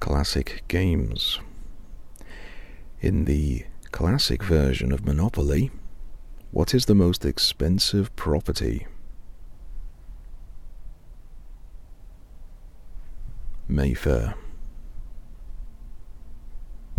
classic games. In the classic version of Monopoly, what is the most expensive property? Mayfair.